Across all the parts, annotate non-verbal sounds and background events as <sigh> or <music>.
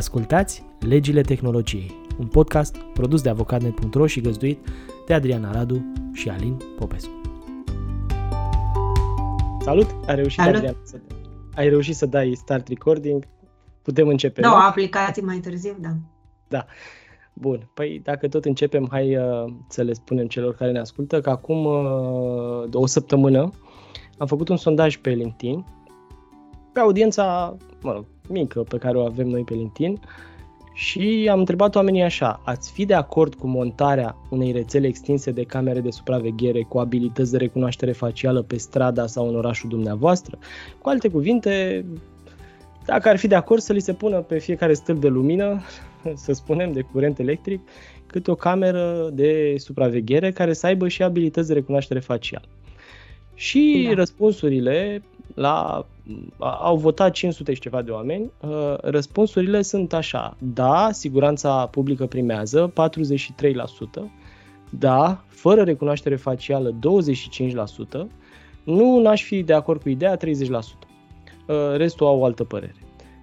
Ascultați Legile Tehnologiei, un podcast produs de avocatnet.ro și găzduit de Adriana Radu și Alin Popescu. Salut! Ai reușit, Salut. Adriana, să, ai reușit să dai start recording. Putem începe, Da, o da? aplicație mai târziu, da. Bun, păi dacă tot începem, hai uh, să le spunem celor care ne ascultă că acum uh, o săptămână am făcut un sondaj pe LinkedIn pe audiența, mă rog, mică pe care o avem noi pe LinkedIn și am întrebat oamenii așa, ați fi de acord cu montarea unei rețele extinse de camere de supraveghere cu abilități de recunoaștere facială pe strada sau în orașul dumneavoastră? Cu alte cuvinte, dacă ar fi de acord să li se pună pe fiecare stâlp de lumină, <laughs> să spunem, de curent electric, câte o cameră de supraveghere care să aibă și abilități de recunoaștere facială. Și Da. răspunsurile la a- au votat 500 și ceva de oameni. uh, Răspunsurile sunt așa: da, siguranța publică primează 43%, da, fără recunoaștere facială 25%, nu n-aș fi de acord cu ideea 30%. Uh, Restul au o altă părere.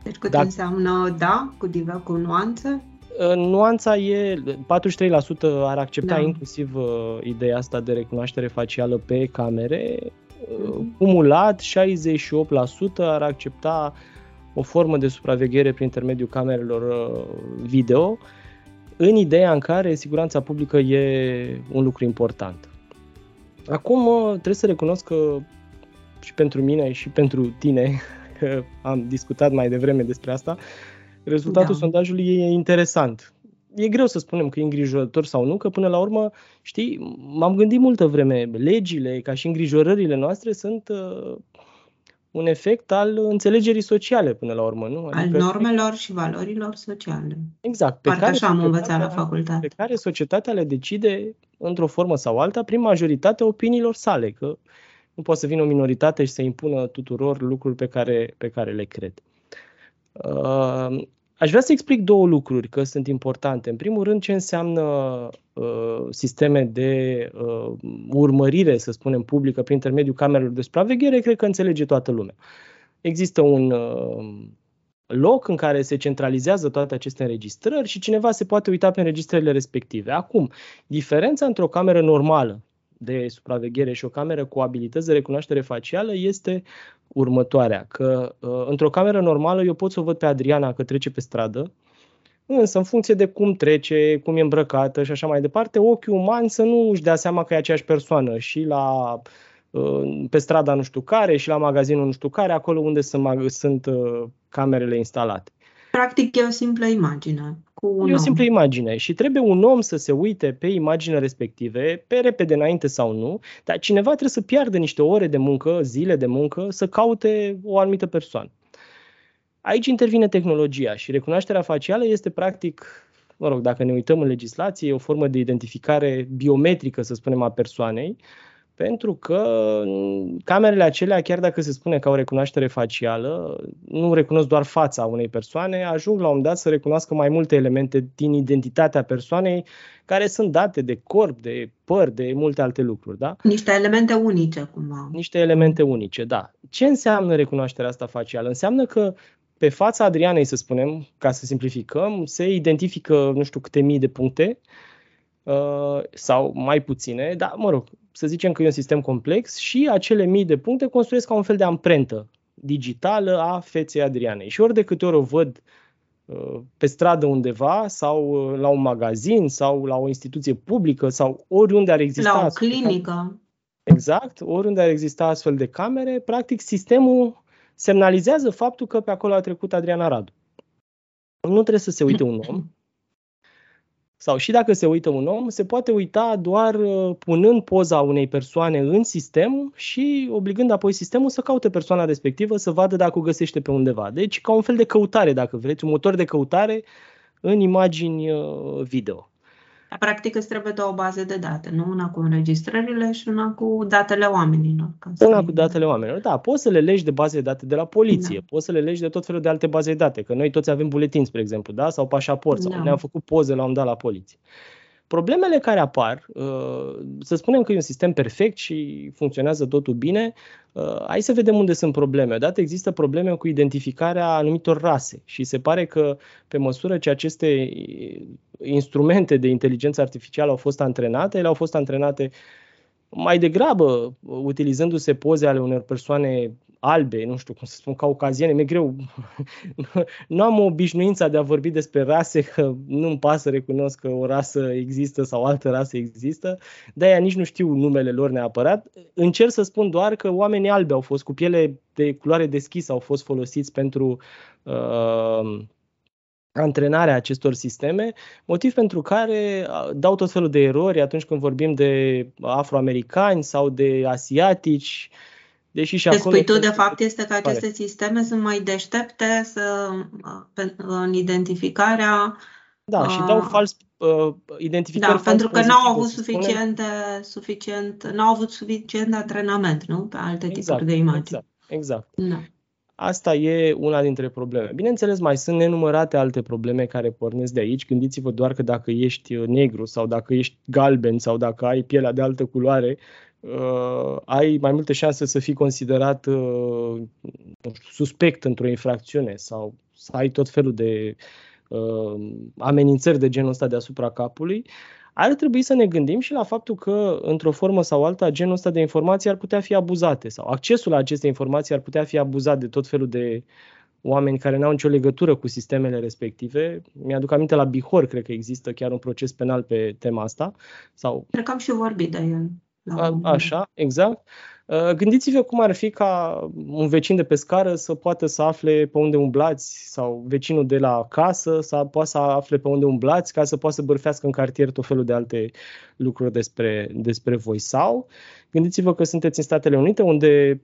Deci cât Dacă- înseamnă da, cu diver, cu nuanțe? Uh, Nuanța e, 43% ar accepta Da. inclusiv uh, ideea asta de recunoaștere facială pe camere, uh, Mhm. cumulat 68% ar accepta o formă de supraveghere prin intermediul camerelor uh, video, în ideea în care siguranța publică e un lucru important. Acum uh, trebuie să recunosc că și pentru mine și pentru tine, <laughs> că am discutat mai devreme despre asta, rezultatul Da. sondajului e interesant. E greu să spunem că e îngrijorător sau nu, că până la urmă, știi, m-am gândit multă vreme, legile, ca și îngrijorările noastre sunt uh, un efect al înțelegerii sociale până la urmă, nu? Al normelor și valorilor sociale. Exact. Pe Parcă care așa am învățat la societatea- facultate. pe care societatea le decide într-o formă sau alta prin majoritatea opiniilor sale, că nu poate să vină o minoritate și să impună tuturor lucruri pe care, pe care le cred. Uh, aș vrea să explic două lucruri că sunt importante. În primul rând, ce înseamnă uh, sisteme de uh, urmărire, să spunem, publică prin intermediul camerelor de supraveghere, cred că înțelege toată lumea. Există un uh, loc în care se centralizează toate aceste înregistrări și cineva se poate uita pe înregistrările respective. Acum, diferența între o cameră normală de supraveghere și o cameră cu abilități de recunoaștere facială este următoarea, că uh, într-o cameră normală eu pot să o văd pe Adriana că trece pe stradă, însă în funcție de cum trece, cum e îmbrăcată și așa mai departe, ochiul uman să nu își dea seama că e aceeași persoană și la uh, pe strada nu știu care și la magazinul nu știu care, acolo unde sunt, mag- sunt uh, camerele instalate. Practic e o simplă imagine cu un E o om. simplă imagine și trebuie un om să se uite pe imaginea respective, pe repede înainte sau nu, dar cineva trebuie să piardă niște ore de muncă, zile de muncă, să caute o anumită persoană. Aici intervine tehnologia și recunoașterea facială este practic, mă rog, dacă ne uităm în legislație, e o formă de identificare biometrică, să spunem, a persoanei, pentru că m, camerele acelea, chiar dacă se spune că au recunoaștere facială, nu recunosc doar fața unei persoane, ajung la un moment dat să recunoască mai multe elemente din identitatea persoanei, care sunt date de corp, de păr, de multe alte lucruri. Da? Niște elemente unice, cumva. Niște elemente unice, da. Ce înseamnă recunoașterea asta facială? Înseamnă că pe fața Adrianei, să spunem, ca să simplificăm, se identifică nu știu câte mii de puncte uh, sau mai puține, dar mă rog, să zicem că e un sistem complex și acele mii de puncte construiesc ca un fel de amprentă digitală a feței Adrianei. Și ori de câte ori o văd uh, pe stradă undeva sau uh, la un magazin sau la o instituție publică sau oriunde ar exista La o astfel de cam- clinică. Exact, oriunde ar exista astfel de camere, practic sistemul semnalizează faptul că pe acolo a trecut Adriana Radu. Nu trebuie să se uite un om, sau și dacă se uită un om, se poate uita doar uh, punând poza unei persoane în sistem și obligând apoi sistemul să caute persoana respectivă să vadă dacă o găsește pe undeva. Deci ca un fel de căutare, dacă vreți, un motor de căutare în imagini uh, video. Practic îți trebuie două baze de date, nu? Una cu înregistrările și una cu datele oamenilor. ca să- Una cu datele oamenilor. Da, poți să le legi de baze de date de la poliție, Da. poți să le legi de tot felul de alte baze de date, că noi toți avem buletin, spre exemplu, da? sau pașaport, sau Da. ne-am făcut poze la un dat la poliție. Problemele care apar, uh, să spunem că e un sistem perfect și funcționează totul bine, uh, hai să vedem unde sunt probleme. Odată există probleme cu identificarea anumitor rase și se pare că pe măsură ce aceste instrumente de inteligență artificială au fost antrenate, ele au fost antrenate mai degrabă utilizându-se poze ale unor persoane albe, nu știu cum să spun, caucaziene, mi-e greu. <laughs> nu am obișnuința de a vorbi despre rase, că nu-mi pasă, recunosc că o rasă există sau altă rasă există, de-aia nici nu știu numele lor neapărat. Încerc să spun doar că oamenii albi au fost, cu piele de culoare deschisă, au fost folosiți pentru uh, antrenarea acestor sisteme, motiv pentru care dau tot felul de erori atunci când vorbim de afroamericani sau de asiatici, Deși și acolo... tu, de fapt, este că aceste pare. sisteme sunt mai deștepte să, în identificarea... Da, și dau fals uh, identificări Da, pentru că n-au avut suficient, suficient, n-au avut suficient antrenament, nu? Pe alte exact, tipuri de imagini. Exact, exact. Da. Asta e una dintre probleme. Bineînțeles, mai sunt nenumărate alte probleme care pornesc de aici. Gândiți-vă doar că dacă ești negru sau dacă ești galben sau dacă ai pielea de altă culoare, uh, ai mai multe șanse să fii considerat uh, suspect într-o infracțiune sau să ai tot felul de uh, amenințări de genul ăsta deasupra capului. Ar trebui să ne gândim și la faptul că, într-o formă sau alta, genul ăsta de informații ar putea fi abuzate sau accesul la aceste informații ar putea fi abuzat de tot felul de oameni care n-au nicio legătură cu sistemele respective. Mi-aduc aminte la Bihor, cred că există chiar un proces penal pe tema asta. Sau... Cred că am și vorbit de el. A, așa, exact. Uh, gândiți-vă cum ar fi ca un vecin de pe scară să poată să afle pe unde umblați sau vecinul de la casă să poată să afle pe unde umblați ca să poată să bărfească în cartier tot felul de alte lucruri despre, despre voi. Sau gândiți-vă că sunteți în Statele Unite unde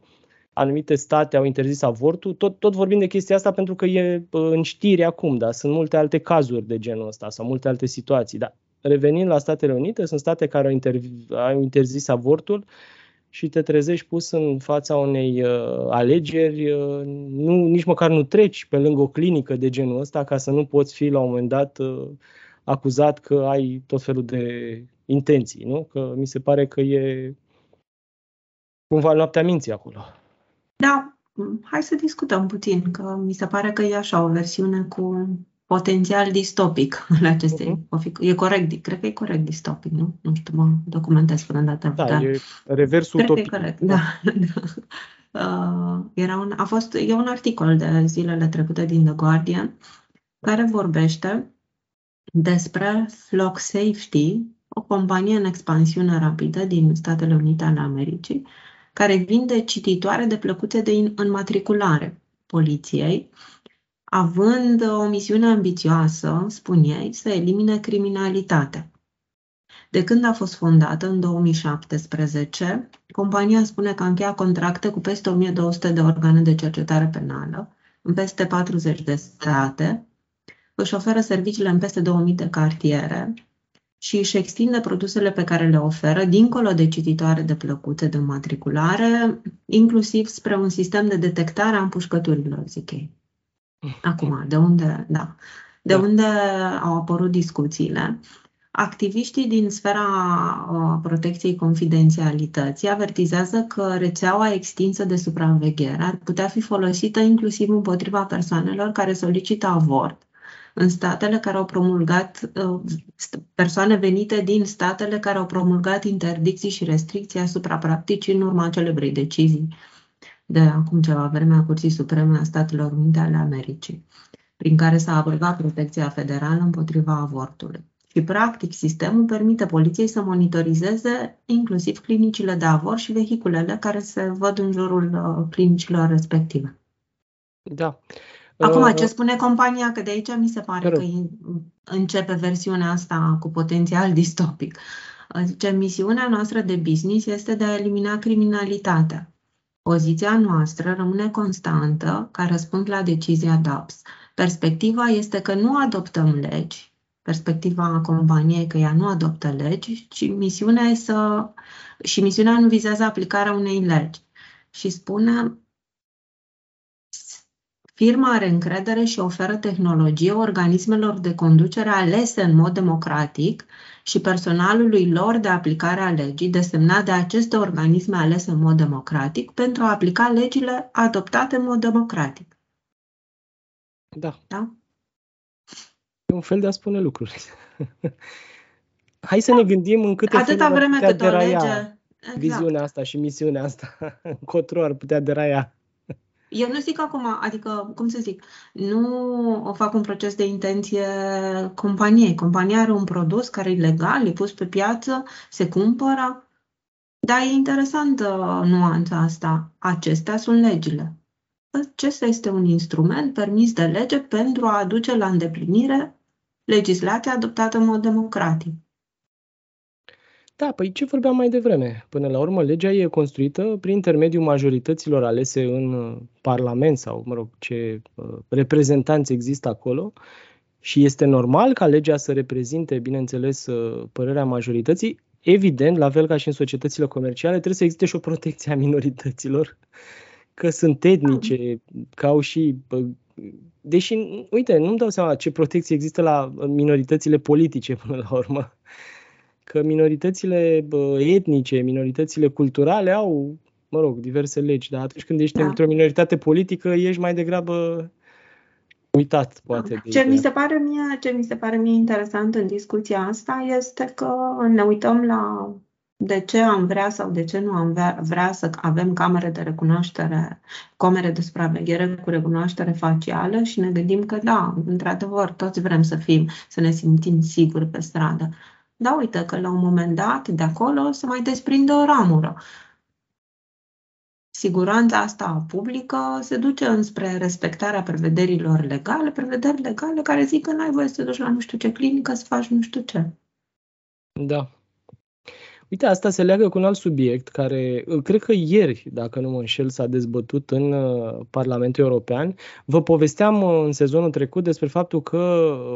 anumite state au interzis avortul. Tot, tot vorbim de chestia asta pentru că e uh, în știri acum, da? Sunt multe alte cazuri de genul ăsta sau multe alte situații. Da, revenind la Statele Unite, sunt state care au, inter- au interzis avortul și te trezești pus în fața unei uh, alegeri, uh, nu, nici măcar nu treci pe lângă o clinică de genul ăsta ca să nu poți fi la un moment dat uh, acuzat că ai tot felul de intenții, nu? Că mi se pare că e cumva noaptea minții acolo. Da, hai să discutăm puțin, că mi se pare că e așa o versiune cu potențial distopic al acestei. Uh-huh. E corect, cred că e corect distopic, nu? Nu știu, mă documentez până data Da, e reversul cred utopic. Că e corect, da. <laughs> da. Uh, era un, a fost, e un articol de zilele trecute din The Guardian care vorbește despre Flock Safety, o companie în expansiune rapidă din Statele Unite ale Americii, care vinde cititoare de plăcuțe de înmatriculare poliției având o misiune ambițioasă, spun ei, să elimine criminalitatea. De când a fost fondată, în 2017, compania spune că a încheiat contracte cu peste 1200 de organe de cercetare penală, în peste 40 de state, își oferă serviciile în peste 2000 de cartiere și își extinde produsele pe care le oferă dincolo de cititoare de plăcuțe de matriculare, inclusiv spre un sistem de detectare a împușcăturilor, zic ei. Acum, de unde, da, de da. unde au apărut discuțiile? Activiștii din sfera uh, protecției confidențialității avertizează că rețeaua extinsă de supraveghere ar putea fi folosită inclusiv împotriva persoanelor care solicită avort în statele care au promulgat, uh, persoane venite din statele care au promulgat interdicții și restricții asupra practicii în urma celebrei decizii de acum ceva vreme a Curții Supreme a Statelor Unite ale Americii, prin care s-a abordat protecția federală împotriva avortului. Și, practic, sistemul permite poliției să monitorizeze inclusiv clinicile de avort și vehiculele care se văd în jurul uh, clinicilor respective. Da. Acum, uh, ce spune compania? Că de aici mi se pare că începe versiunea asta cu potențial distopic. Zice, misiunea noastră de business este de a elimina criminalitatea. Poziția noastră rămâne constantă ca răspuns la decizia DAPS. Perspectiva este că nu adoptăm legi, perspectiva companiei că ea nu adoptă legi, ci misiunea e să... și misiunea nu vizează aplicarea unei legi. Și spune Firma are încredere și oferă tehnologie organismelor de conducere alese în mod democratic și personalului lor de aplicare a legii, desemnat de aceste organisme alese în mod democratic, pentru a aplica legile adoptate în mod democratic. Da. Da? E un fel de a spune lucruri. <laughs> Hai să ne gândim în câte Atâta feluri ar vreme putea cât o deraia lege... Exact. viziunea asta și misiunea asta. <laughs> Încotro ar putea deraia. Eu nu zic acum, adică, cum să zic, nu o fac un proces de intenție companiei. Compania are un produs care e legal, e pus pe piață, se cumpără, dar e interesantă nuanța asta. Acestea sunt legile. Acesta este un instrument permis de lege pentru a aduce la îndeplinire legislația adoptată în mod democratic. Da, păi ce vorbeam mai devreme? Până la urmă, legea e construită prin intermediul majorităților alese în uh, Parlament sau, mă rog, ce uh, reprezentanți există acolo și este normal ca legea să reprezinte, bineînțeles, uh, părerea majorității. Evident, la fel ca și în societățile comerciale, trebuie să existe și o protecție a minorităților, că sunt etnice, că au și bă, Deși, uite, nu-mi dau seama ce protecție există la minoritățile politice până la urmă că minoritățile etnice, minoritățile culturale au, mă rog, diverse legi, dar atunci când ești da. într-o minoritate politică, ești mai degrabă uitat, poate. Da. Ce mi, se pare mie, ce mi se pare mie interesant în discuția asta este că ne uităm la de ce am vrea sau de ce nu am vrea, vrea să avem camere de recunoaștere, camere de supraveghere cu recunoaștere facială și ne gândim că da, într-adevăr, toți vrem să fim, să ne simțim siguri pe stradă. Da, uite că la un moment dat, de acolo, se mai desprinde o ramură. Siguranța asta publică se duce înspre respectarea prevederilor legale, prevederi legale care zic că n-ai voie să te duci la nu știu ce clinică să faci nu știu ce. Da. Uite, asta se leagă cu un alt subiect care, cred că ieri, dacă nu mă înșel, s-a dezbătut în uh, Parlamentul European. Vă povesteam uh, în sezonul trecut despre faptul că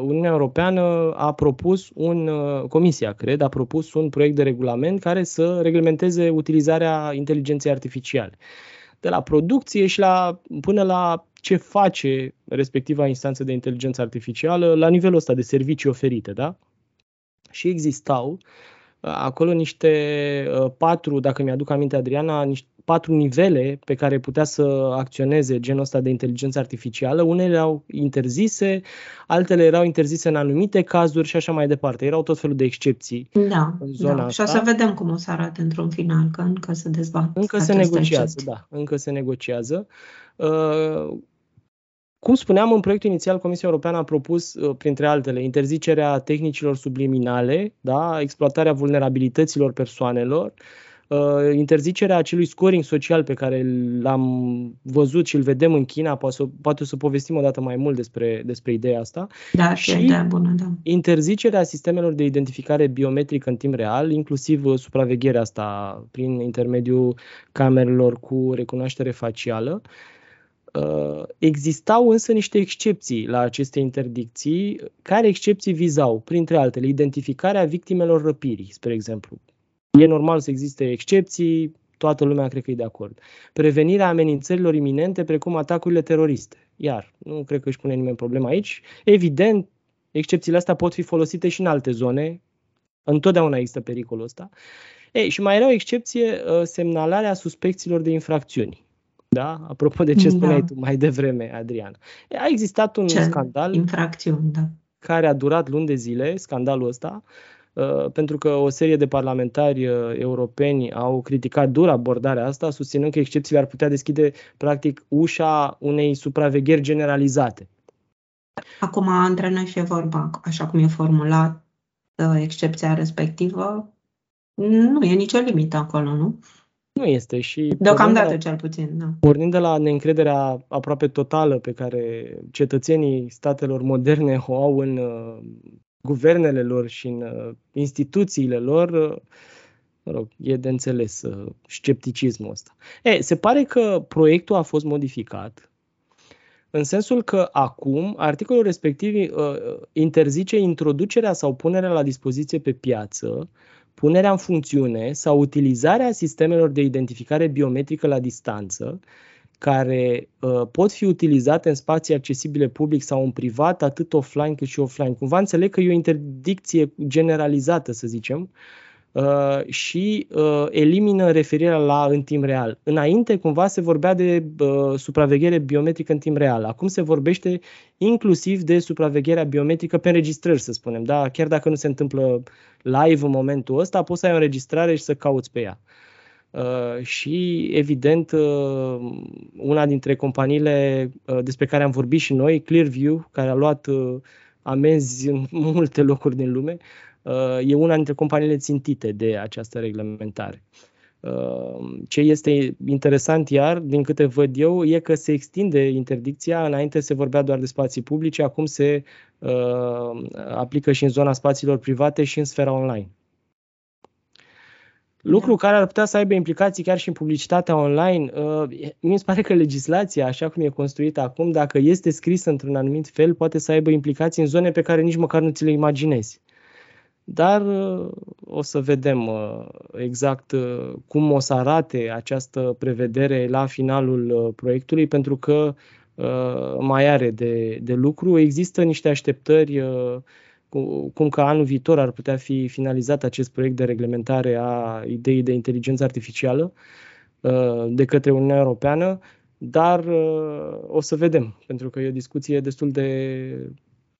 Uniunea Europeană a propus un, uh, Comisia, cred, a propus un proiect de regulament care să reglementeze utilizarea inteligenței artificiale. De la producție și la, până la ce face respectiva instanță de inteligență artificială la nivelul ăsta de servicii oferite, da? Și existau uh, acolo niște uh, patru, dacă mi-aduc aminte Adriana, niște patru nivele pe care putea să acționeze genul ăsta de inteligență artificială. Unele erau interzise, altele erau interzise în anumite cazuri și așa mai departe. Erau tot felul de excepții da, în zona da. asta. Și o să vedem cum o să arate într-un final, că încă se dezbat. Încă se negociază, excepții. da, încă se negociază. Uh, cum spuneam, în proiectul inițial, Comisia Europeană a propus, uh, printre altele, interzicerea tehnicilor subliminale, da, exploatarea vulnerabilităților persoanelor, uh, interzicerea acelui scoring social pe care l-am văzut și îl vedem în China, poate să, poate să povestim o dată mai mult despre, despre ideea asta. Da, și ideea bună, da. interzicerea sistemelor de identificare biometrică în timp real, inclusiv uh, supravegherea asta prin intermediul camerelor cu recunoaștere facială. Uh, Uh, existau însă niște excepții la aceste interdicții, care excepții vizau, printre altele, identificarea victimelor răpirii, spre exemplu. E normal să existe excepții, toată lumea cred că e de acord. Prevenirea amenințărilor iminente, precum atacurile teroriste. Iar, nu cred că își pune nimeni problema aici. Evident, excepțiile astea pot fi folosite și în alte zone. Întotdeauna există pericolul ăsta. Ei, și mai era o excepție, uh, semnalarea suspecților de infracțiuni. Da? Apropo de ce spuneai da. tu mai devreme, Adrian. A existat un ce? scandal infracțiuni, da. care a durat luni de zile, scandalul ăsta, uh, pentru că o serie de parlamentari uh, europeni au criticat dur abordarea asta, susținând că excepțiile ar putea deschide, practic, ușa unei supravegheri generalizate. Acum, între noi și vorba, așa cum e formulat uh, excepția respectivă, nu e nicio limită acolo, nu? Nu este și... Deocamdată la, cel puțin, da. Pornind de la neîncrederea aproape totală pe care cetățenii statelor moderne o au în uh, guvernele lor și în uh, instituțiile lor, uh, mă rog, e de înțeles uh, scepticismul ăsta. E, se pare că proiectul a fost modificat în sensul că acum articolul respectiv uh, interzice introducerea sau punerea la dispoziție pe piață punerea în funcțiune sau utilizarea sistemelor de identificare biometrică la distanță, care uh, pot fi utilizate în spații accesibile public sau în privat, atât offline cât și offline. Cumva înțeleg că e o interdicție generalizată, să zicem, uh, și uh, elimină referirea la în timp real. Înainte, cumva, se vorbea de uh, supraveghere biometrică în timp real. Acum se vorbește inclusiv de supravegherea biometrică pe înregistrări, să spunem. Da? Chiar dacă nu se întâmplă live în momentul ăsta, poți să ai o înregistrare și să cauți pe ea. Uh, Uh, și, evident, uh, una dintre companiile uh, despre care am vorbit și noi, Clearview, care a luat amenzi în <laughs> multe locuri din lume, e una dintre companiile țintite de această reglementare. Ce este interesant iar, din câte văd eu, e că se extinde interdicția. Înainte se vorbea doar de spații publice, acum se aplică și în zona spațiilor private și în sfera online. Lucru care ar putea să aibă implicații chiar și în publicitatea online. Uh, mi se pare că legislația, așa cum e construită acum, dacă este scrisă într-un anumit fel, poate să aibă implicații în zone pe care nici măcar nu ți le imaginezi. Dar uh, o să vedem uh, exact cum o să arate această prevedere la finalul proiectului, pentru că mai are de, de lucru. Există niște așteptări cum că anul viitor ar putea fi finalizat acest proiect de reglementare a ideii de inteligență artificială uh, de către Uniunea Europeană, dar uh, o să vedem, pentru că e o discuție destul de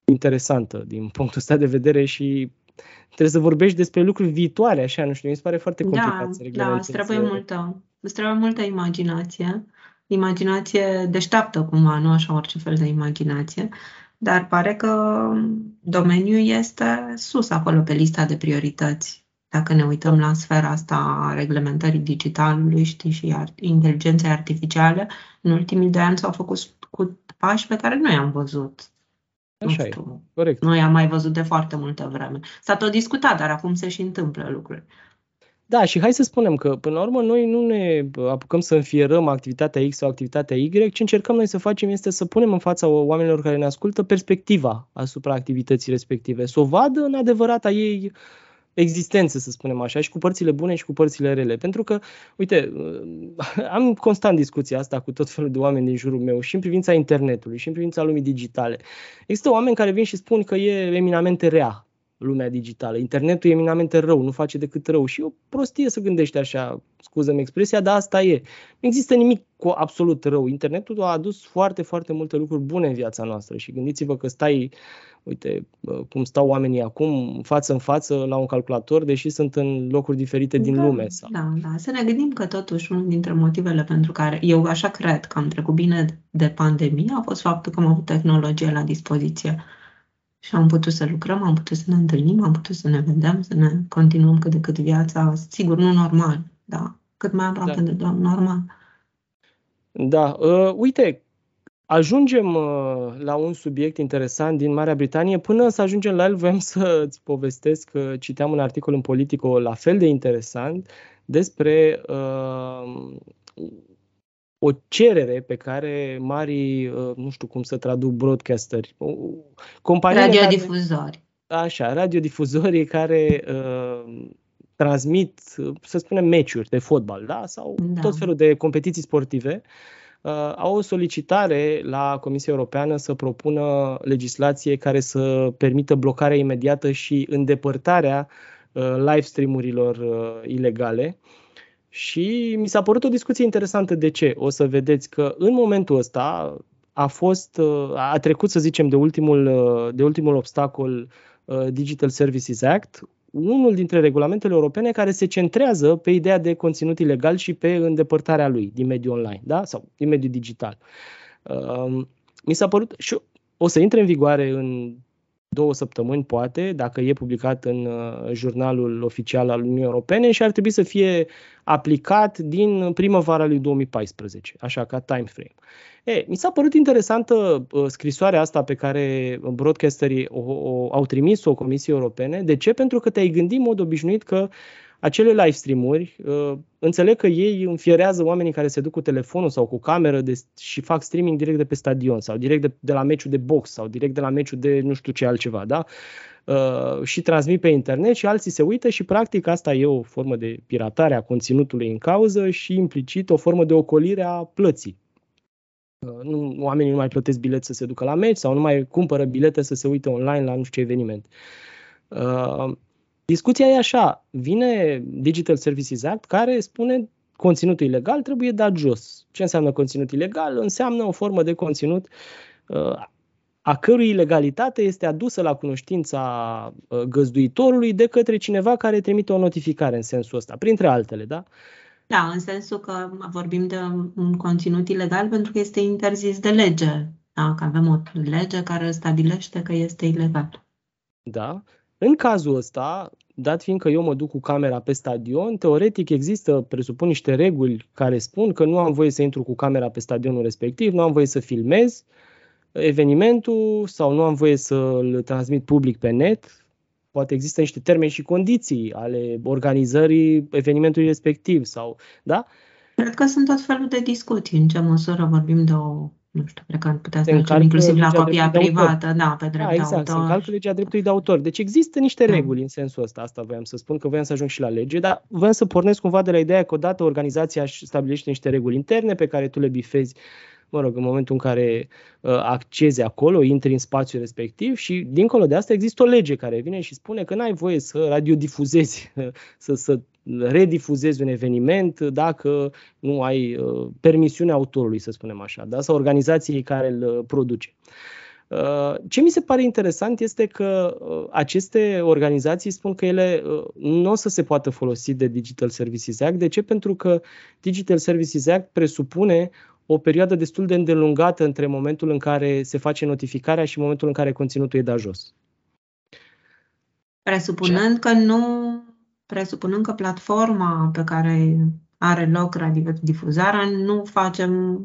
interesantă din punctul ăsta de vedere și trebuie să vorbești despre lucruri viitoare, așa, nu știu, mi se pare foarte da, complicat da, să Da, îți trebuie multă, îți trebuie multă imaginație, imaginație deșteaptă cumva, nu așa orice fel de imaginație, dar pare că domeniul este sus acolo pe lista de priorități. Dacă ne uităm la sfera asta a reglementării digitalului, știi, și inteligenței artificiale, în ultimii doi ani s-au făcut cu pași pe care noi am văzut. Așa nu știu, e, corect. Noi am mai văzut de foarte multă vreme. S-a tot discutat, dar acum se și întâmplă lucruri. Da, și hai să spunem că, până la urmă, noi nu ne apucăm să înfierăm activitatea X sau activitatea Y, ce încercăm noi să facem este să punem în fața oamenilor care ne ascultă perspectiva asupra activității respective, să o vadă în adevărata ei existență, să spunem așa, și cu părțile bune și cu părțile rele. Pentru că, uite, <laughs> am constant discuția asta cu tot felul de oameni din jurul meu, și în privința internetului, și în privința lumii digitale. Există oameni care vin și spun că e eminamente rea lumea digitală. Internetul e eminamente rău, nu face decât rău. Și e o prostie să gândești așa, scuză-mi expresia, dar asta e. Nu există nimic cu absolut rău. Internetul a adus foarte, foarte multe lucruri bune în viața noastră și gândiți-vă că stai, uite, cum stau oamenii acum, față în față la un calculator, deși sunt în locuri diferite din da, lume. Sau... Da, da. Să ne gândim că totuși unul dintre motivele pentru care eu așa cred că am trecut bine de pandemie a fost faptul că am avut tehnologie la dispoziție și am putut să lucrăm, am putut să ne întâlnim, am putut să ne vedem, să ne continuăm cât de cât viața, sigur, nu normal, da, cât mai aproape da. de normal. Da, uh, uite, ajungem uh, la un subiect interesant din Marea Britanie. Până să ajungem la el, voiam să-ți povestesc că citeam un articol în Politico la fel de interesant despre uh, o cerere pe care mari, uh, nu știu cum să traduc, broadcasteri, radiodifuzori. Care, așa, radiodifuzorii care uh, transmit, să spunem, meciuri de fotbal, da? Sau da. tot felul de competiții sportive, uh, au o solicitare la Comisia Europeană să propună legislație care să permită blocarea imediată și îndepărtarea uh, live streamurilor uh, ilegale. Uh, și mi s-a părut o discuție interesantă de ce. O să vedeți că în momentul ăsta a fost, a trecut, să zicem, de ultimul, de ultimul obstacol uh, Digital Services Act, unul dintre regulamentele europene care se centrează pe ideea de conținut ilegal și pe îndepărtarea lui din mediul online, da? sau din mediul digital. Um, mi s-a părut și o să intre în vigoare în două săptămâni, poate, dacă e publicat în uh, jurnalul oficial al Uniunii Europene și ar trebui să fie aplicat din primăvara lui 2014, așa ca time frame. E, mi s-a părut interesantă uh, scrisoarea asta pe care broadcasterii o, o, au trimis-o Comisiei Europene. De ce? Pentru că te-ai gândit în mod obișnuit că acele live streamuri, uh, înțeleg că ei înfierează oamenii care se duc cu telefonul sau cu cameră de, și fac streaming direct de pe stadion sau direct de, de la meciul de box sau direct de la meciul de nu știu ce altceva, da? Uh, și transmit pe internet și alții se uită și practic asta e o formă de piratare a conținutului în cauză și implicit o formă de ocolire a plății Uh, nu, oamenii nu mai plătesc bilet să se ducă la meci sau nu mai cumpără bilete să se uite online la nu știu ce eveniment. Uh, discuția e așa, vine Digital Services Act care spune conținutul ilegal trebuie dat jos. Ce înseamnă conținut ilegal? Înseamnă o formă de conținut uh, a cărui ilegalitate este adusă la cunoștința uh, găzduitorului de către cineva care trimite o notificare în sensul ăsta, printre altele, da? Da, în sensul că vorbim de un conținut ilegal pentru că este interzis de lege. Da, că avem o lege care stabilește că este ilegal. Da. În cazul ăsta, dat fiind că eu mă duc cu camera pe stadion, teoretic există, presupun, niște reguli care spun că nu am voie să intru cu camera pe stadionul respectiv, nu am voie să filmez evenimentul sau nu am voie să-l transmit public pe net. Poate există niște termeni și condiții ale organizării evenimentului respectiv sau, da? Cred că sunt tot felul de discuții în ce măsură vorbim de o nu știu, cred că putea să mergem inclusiv la copia privată, da, pe drept da, exact, de autor. încalcă legea dreptului de autor. Deci există niște da. reguli în sensul ăsta, asta voiam să spun, că voiam să ajung și la lege, dar voiam să pornesc cumva de la ideea că odată organizația stabilește niște reguli interne pe care tu le bifezi mă rog, în momentul în care uh, accezi acolo, intri în spațiul respectiv și dincolo de asta există o lege care vine și spune că n-ai voie să radiodifuzezi, <laughs> să, să redifuzezi un eveniment dacă nu ai uh, permisiunea autorului, să spunem așa, da? sau organizației care îl uh, produce. Uh, ce mi se pare interesant este că aceste organizații spun că ele nu o să se poată folosi de Digital Services Act. De ce? Pentru că Digital Services Act presupune o perioadă destul de îndelungată între momentul în care se face notificarea și momentul în care conținutul e dat jos. Presupunând că nu presupunând că platforma pe care are loc difuzarea nu facem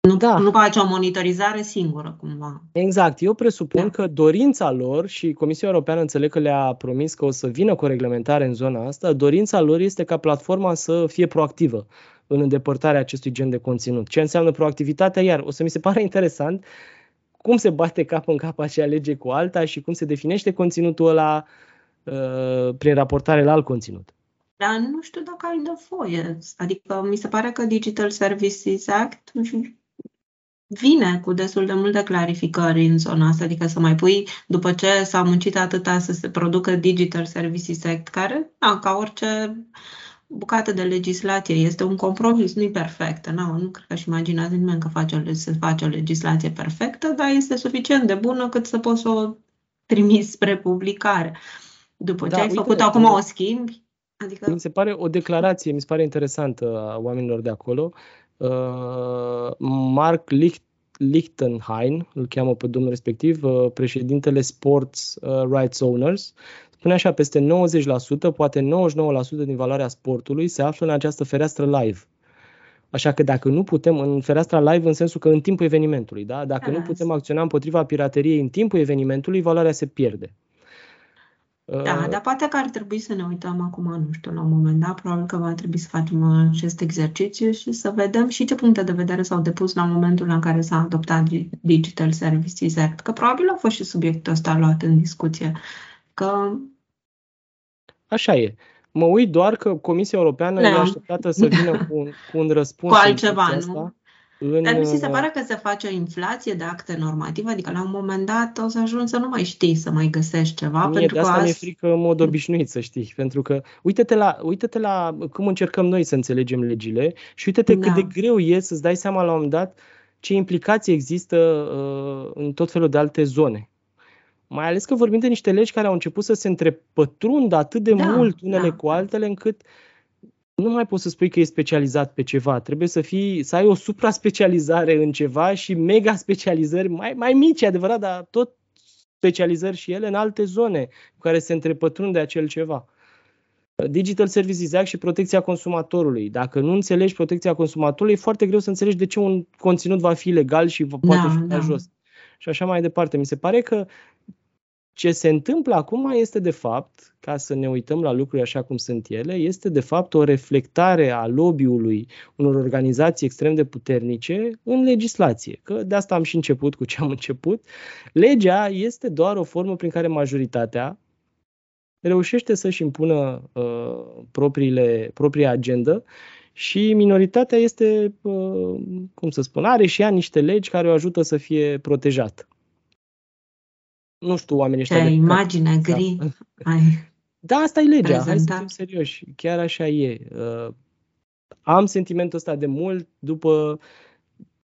nu, da. nu face o monitorizare singură, cumva. Exact. Eu presupun da. că dorința lor, și Comisia Europeană înțeleg că le-a promis că o să vină cu o reglementare în zona asta, dorința lor este ca platforma să fie proactivă în îndepărtarea acestui gen de conținut. Ce înseamnă proactivitatea? Iar o să mi se pare interesant cum se bate cap în cap acea lege cu alta și cum se definește conținutul ăla uh, prin raportare la alt conținut. Dar nu știu dacă ai voie. Adică mi se pare că Digital Services Act vine cu destul de multe clarificări în zona asta, adică să mai pui, după ce s-a muncit atâta să se producă Digital Services Act, care, da, ca orice bucată de legislație, este un compromis, nu-i perfectă, nu, nu cred că și imaginează nimeni că face o, să face o legislație perfectă, dar este suficient de bună cât să poți să o trimiți spre publicare. După ce da, ai uite, făcut acum o schimbi, Adică... Mi se pare o declarație, mi se pare interesantă a oamenilor de acolo. Uh, Mark Licht, Lichtenheim, îl cheamă pe domnul respectiv, uh, președintele Sports uh, Rights Owners, spune așa, peste 90%, poate 99% din valoarea sportului se află în această fereastră live. Așa că dacă nu putem, în fereastra live în sensul că în timpul evenimentului, da? dacă nu putem acționa împotriva pirateriei în timpul evenimentului, valoarea se pierde. Da, uh, dar poate că ar trebui să ne uităm acum, nu știu, la un moment dat, probabil că va trebui să facem acest exercițiu și să vedem și ce puncte de vedere s-au depus la momentul în care s-a adoptat Digital Services Act, că probabil a fost și subiectul ăsta luat în discuție. Că... Așa e. Mă uit doar că Comisia Europeană da. e așteptată să vină cu un, cu un <laughs> răspuns. Cu altceva, nu? În... Dar nu ți se uh, pare că se face o inflație de acte normative? Adică la un moment dat o să ajungi să nu mai știi să mai găsești ceva. Mie pentru de asta că mi-e frică în mod obișnuit, să știi. Pentru că uite-te la, uite-te la cum încercăm noi să înțelegem legile și uite-te da. cât de greu e să-ți dai seama la un moment dat ce implicații există uh, în tot felul de alte zone. Mai ales că vorbim de niște legi care au început să se întrepătrundă atât de da, mult unele da. cu altele încât uh, nu mai poți să spui că e specializat pe ceva. Trebuie să fii, să ai o supra-specializare în ceva și mega specializări mai, mai mici, adevărat, dar tot specializări și ele în alte zone cu care se întrepătrunde acel ceva. Digital Services Act și protecția consumatorului. Dacă nu înțelegi protecția consumatorului, e foarte greu să înțelegi de ce un conținut va fi legal și poate da, fi da. jos. Și așa mai departe. Mi se pare că ce se întâmplă acum este de fapt, ca să ne uităm la lucruri așa cum sunt ele, este de fapt o reflectare a lobby-ului unor organizații extrem de puternice în legislație. Că de asta am și început cu ce am început. Legea este doar o formă prin care majoritatea reușește să-și impună uh, propriile, propria agendă Și minoritatea este, uh, cum să spun, are și ea niște legi care o ajută să fie protejată. Nu știu oamenii ăștia. Ce imagine da. gri <laughs> ai Da, asta e legea, prezentat. hai să fim serioși. Chiar așa e. Uh, am sentimentul ăsta de mult după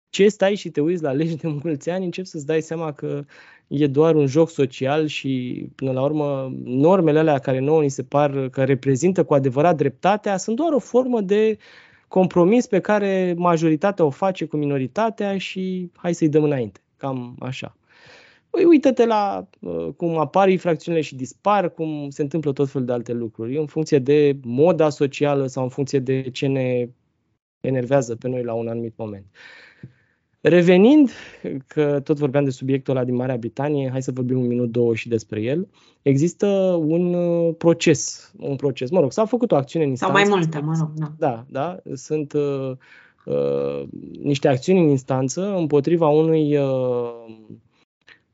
ce stai și te uiți la legi de mulți ani, încep să-ți dai seama că e doar un joc social și, până la urmă, normele alea care nouă ni se par că reprezintă cu adevărat dreptatea sunt doar o formă de compromis pe care majoritatea o face cu minoritatea și hai să-i dăm înainte. Cam așa. Păi uită-te la uh, cum apar infracțiunile și dispar, cum se întâmplă tot felul de alte lucruri, în funcție de moda socială sau în funcție de ce ne enervează pe noi la un anumit moment. Revenind, că tot vorbeam de subiectul ăla din Marea Britanie, hai să vorbim un minut, două și despre el. Există un uh, proces, un proces, mă rog, s-a făcut o acțiune în instanță. Sau mai multe, mă rog, da. Da, da, sunt uh, uh, niște acțiuni în instanță împotriva unui uh, uh,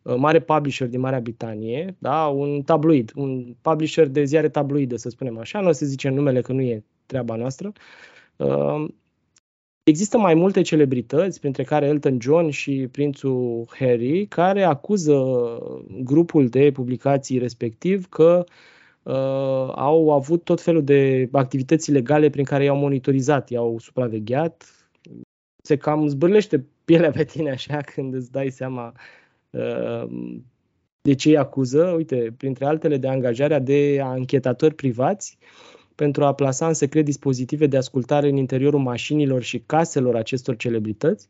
mare publisher din Marea Britanie, da, un tabloid, un publisher de ziare tabloide, să spunem așa, nu o să zicem numele că nu e treaba noastră, uh, Există mai multe celebrități, printre care Elton John și prințul Harry, care acuză grupul de publicații respectiv că uh, au avut tot felul de activități legale prin care i-au monitorizat, i-au supravegheat. Se cam zbârlește pielea pe tine așa <laughs> când îți dai seama uh, de ce îi acuză. Uite, printre altele de angajarea de anchetatori privați, uh, pentru a plasa în secret dispozitive de ascultare în interiorul mașinilor și caselor acestor celebrități,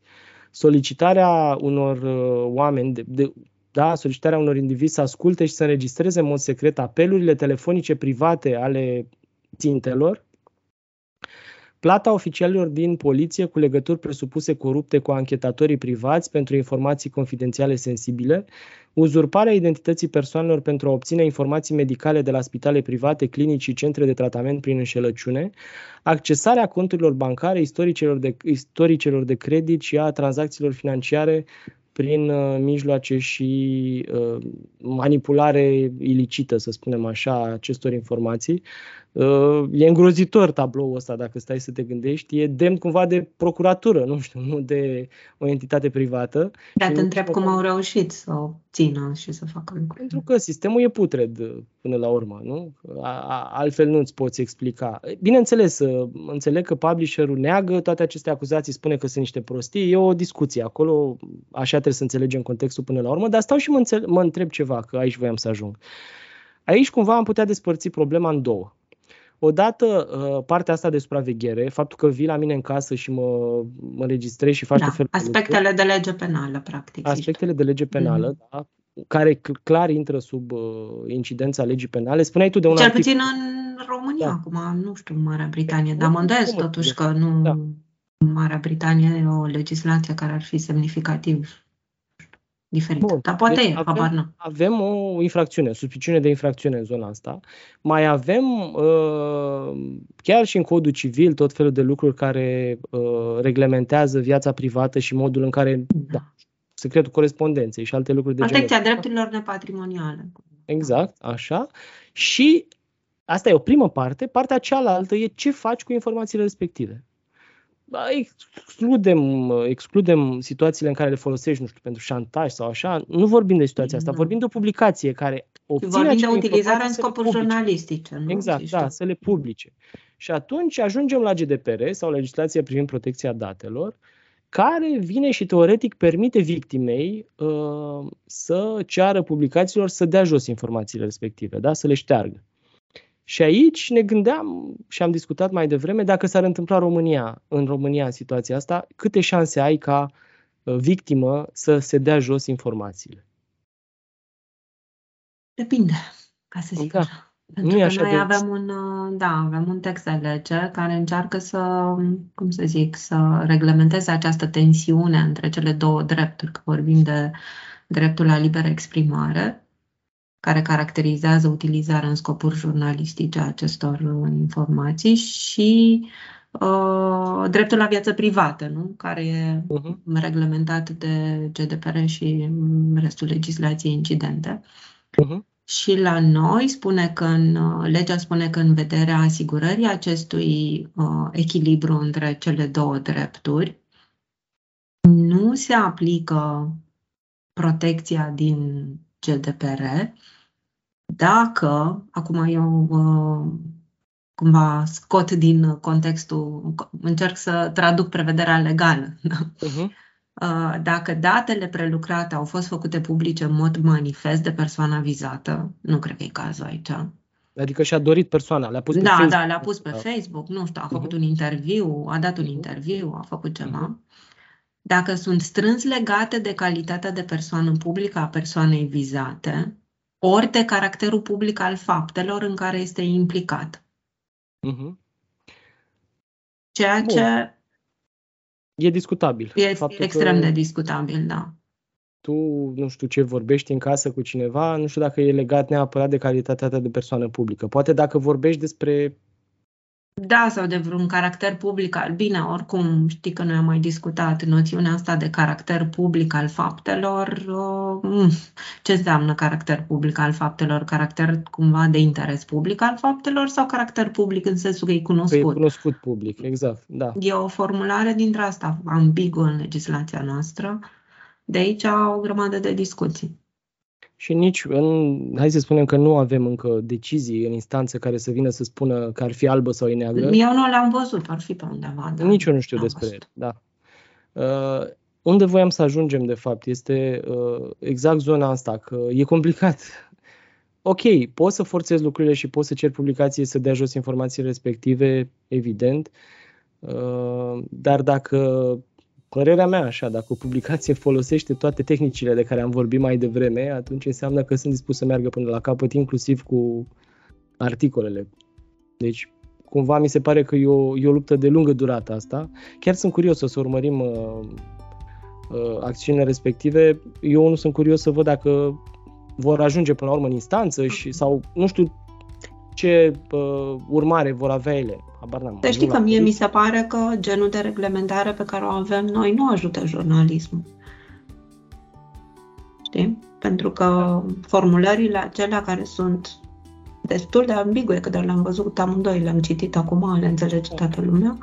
solicitarea unor uh, oameni, de, de, da, solicitarea unor indivizi să asculte și să înregistreze în mod secret apelurile telefonice private ale țintelor, plata oficialilor din poliție cu legături presupuse corupte cu anchetatorii privați pentru informații confidențiale sensibile, uzurparea identității persoanelor pentru a obține informații medicale de la spitale private, clinici și centre de tratament prin înșelăciune, accesarea conturilor bancare, istoricelor de, istoricelor de credit și a tranzacțiilor financiare prin uh, mijloace și uh, manipulare ilicită, să spunem așa, acestor informații. Uh, e îngrozitor tabloul ăsta, dacă stai să te gândești. E demn cumva de procuratură, nu știu, nu de o entitate privată. Da, te întreb cum au reușit să o țină și să facă lucruri. Pentru că sistemul e putred până la urmă, nu? Altfel nu îți poți explica. Bineînțeles, înțeleg că publisherul neagă toate aceste acuzații, spune că sunt niște prostii, e o discuție acolo, așa trebuie să înțelegem contextul până la urmă, dar stau și mă, înțeleg, mă întreb ceva, că aici voiam să ajung. Aici cumva am putea despărți problema în două. Odată, uh, partea asta de supraveghere, faptul că vii la mine în casă și mă, mă registrezi și faci da, fel aspectele de lege penală, practic. Aspectele de lege penală, mm-hmm. da, care clar intră sub uh, incidența legii penale. Spuneai tu de un Cel articol... puțin în România, da. acum, nu știu, în Marea Britanie, dar mă îndoiesc totuși că nu da. în Marea Britanie e o legislație care ar fi semnificativ diferit. Bun. Dar poate deci e, avem, nu. Avem o infracțiune, o suspiciune de infracțiune în zona asta. Mai avem uh, chiar și în codul civil tot felul de lucruri care uh, reglementează viața privată și modul în care da. Da, secretul corespondenței și alte lucruri de Protecția genul. drepturilor nepatrimoniale. Exact, așa. Și asta e o primă parte. Partea cealaltă e ce faci cu informațiile respective excludem, excludem situațiile în care le folosești, nu știu, pentru șantaj sau așa. Nu vorbim de situația asta, vorbim de o publicație care obține Vorbim de utilizarea în scopuri jurnalistice, nu? Exact, da, să le publice. Și atunci ajungem la GDPR sau legislația privind protecția datelor, care vine și teoretic permite victimei uh, să ceară publicațiilor să dea jos informațiile respective, da? să le șteargă. Și aici ne gândeam și am discutat mai devreme dacă s-ar întâmpla România, în România în situația asta, câte șanse ai ca uh, victimă să se dea jos informațiile? Depinde, ca să zic da. așa. Pentru nu că așa noi de... avem un, uh, da, avem un text de lege care încearcă să, cum să zic, să reglementeze această tensiune între cele două drepturi, că vorbim de dreptul la liberă exprimare care caracterizează utilizarea în scopuri jurnalistice a acestor uh, informații și uh, dreptul la viață privată, nu? care e uh-huh. reglementat de GDPR și restul legislației incidente. Uh-huh. Și la noi spune că în, legea spune că în vederea asigurării acestui uh, echilibru între cele două drepturi, nu se aplică protecția din GDPR dacă, acum eu uh, cumva scot din contextul, încerc să traduc prevederea legală. <laughs> Uh-huh. Dacă datele prelucrate au fost făcute publice în mod manifest de persoana vizată, nu cred că e cazul aici. Adică și-a dorit persoana, le-a pus pe da, Facebook. Da, le-a pus pe da. Facebook, nu știu, a făcut uh-huh. un interviu, a dat un uh-huh. interviu, a făcut ceva. Uh-huh. Dacă sunt strâns legate de calitatea de persoană publică a persoanei vizate, ori de caracterul public al faptelor în care este implicat. Uh-huh. Ceea Bun. ce E discutabil. E Faptul extrem de discutabil, da. Tu, nu știu ce, vorbești în casă cu cineva, nu știu dacă e legat neapărat de calitatea ta de persoană publică. Poate dacă vorbești despre da, sau de vreun caracter public al... Bine, oricum, știi că noi am mai discutat noțiunea asta de caracter public al faptelor. Uh, ce înseamnă caracter public al faptelor? Caracter cumva de interes public al faptelor sau caracter public în sensul că e cunoscut? Că e cunoscut public, exact, da. E o formulare dintre asta ambiguă în legislația noastră. De aici o grămadă de discuții și nici, în, hai să spunem că nu avem încă decizii în instanță care să vină să spună că ar fi albă sau e neagră. Eu nu le-am văzut, ar fi pe undeva. Da. Nici eu nu știu despre el, da. Uh, unde voiam să ajungem, de fapt, este uh, exact zona asta, că e complicat. Ok, poți să forțezi lucrurile și poți să ceri publicație să dea jos informații respective, evident, uh, dar dacă Părerea mea așa, dacă o publicație folosește toate tehnicile de care am vorbit mai devreme, atunci înseamnă că sunt dispus să meargă până la capăt, inclusiv cu articolele. Deci, cumva mi se pare că e o, e o luptă de lungă durată asta. Chiar sunt curios să urmărim uh, uh, acțiunile respective. Eu nu sunt curios să văd dacă vor ajunge până la urmă în instanță și, sau nu știu ce uh, urmare vor avea ele. Habar n-am. Deci știi că mie mi se pare că genul de reglementare pe care o avem noi nu ajută jurnalismul. Știi? Pentru că da. formulările acelea care sunt destul de ambigue, că doar le-am văzut amândoi, le-am citit acum, le înțelege da. toată lumea,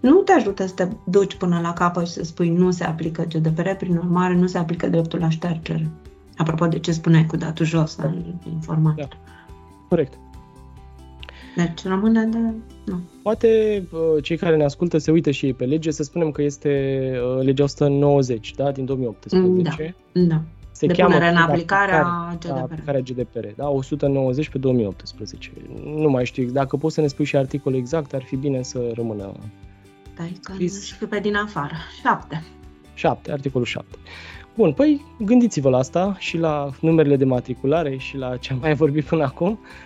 nu te ajută să te duci până la capăt și să spui nu se aplică GDPR, prin urmare nu se aplică dreptul la ștergere. Apropo de ce spuneai cu datul jos da. al informației. Da. Corect. Deci rămâne de... Nu. Poate uh, cei care ne ascultă se uită și ei pe lege, să spunem că este uh, legea 190, da, din 2018. Da, da. Se de cheamă în aplicarea GDPR. Aplicarea GDPR, da, 190 pe 2018. Nu mai știu, dacă poți să ne spui și articolul exact, ar fi bine să rămână Stai că nu știu pe din afară. 7. 7, articolul 7. Bun, păi gândiți-vă la asta și la numerele de matriculare și la ce am mai vorbit până acum. Uh,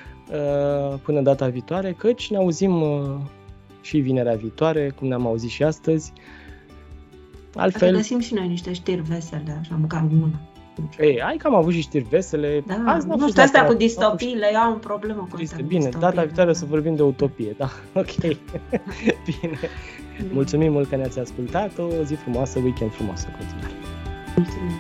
până data viitoare, căci ne auzim uh, și vinerea viitoare, cum ne-am auzit și astăzi. Altfel... Să găsim și noi niște știri vesele, așa, măcar una. Ei, hai că am avut și știri vesele. Da, Azi nu știu, astea cu distopiile, eu am o problemă cu asta. Bine, data viitoare o să vorbim de utopie, da, <laughs> ok. <laughs> Bine. Mulțumim mult că ne-ați ascultat, o zi frumoasă, weekend frumos în continuare. Mulțumim.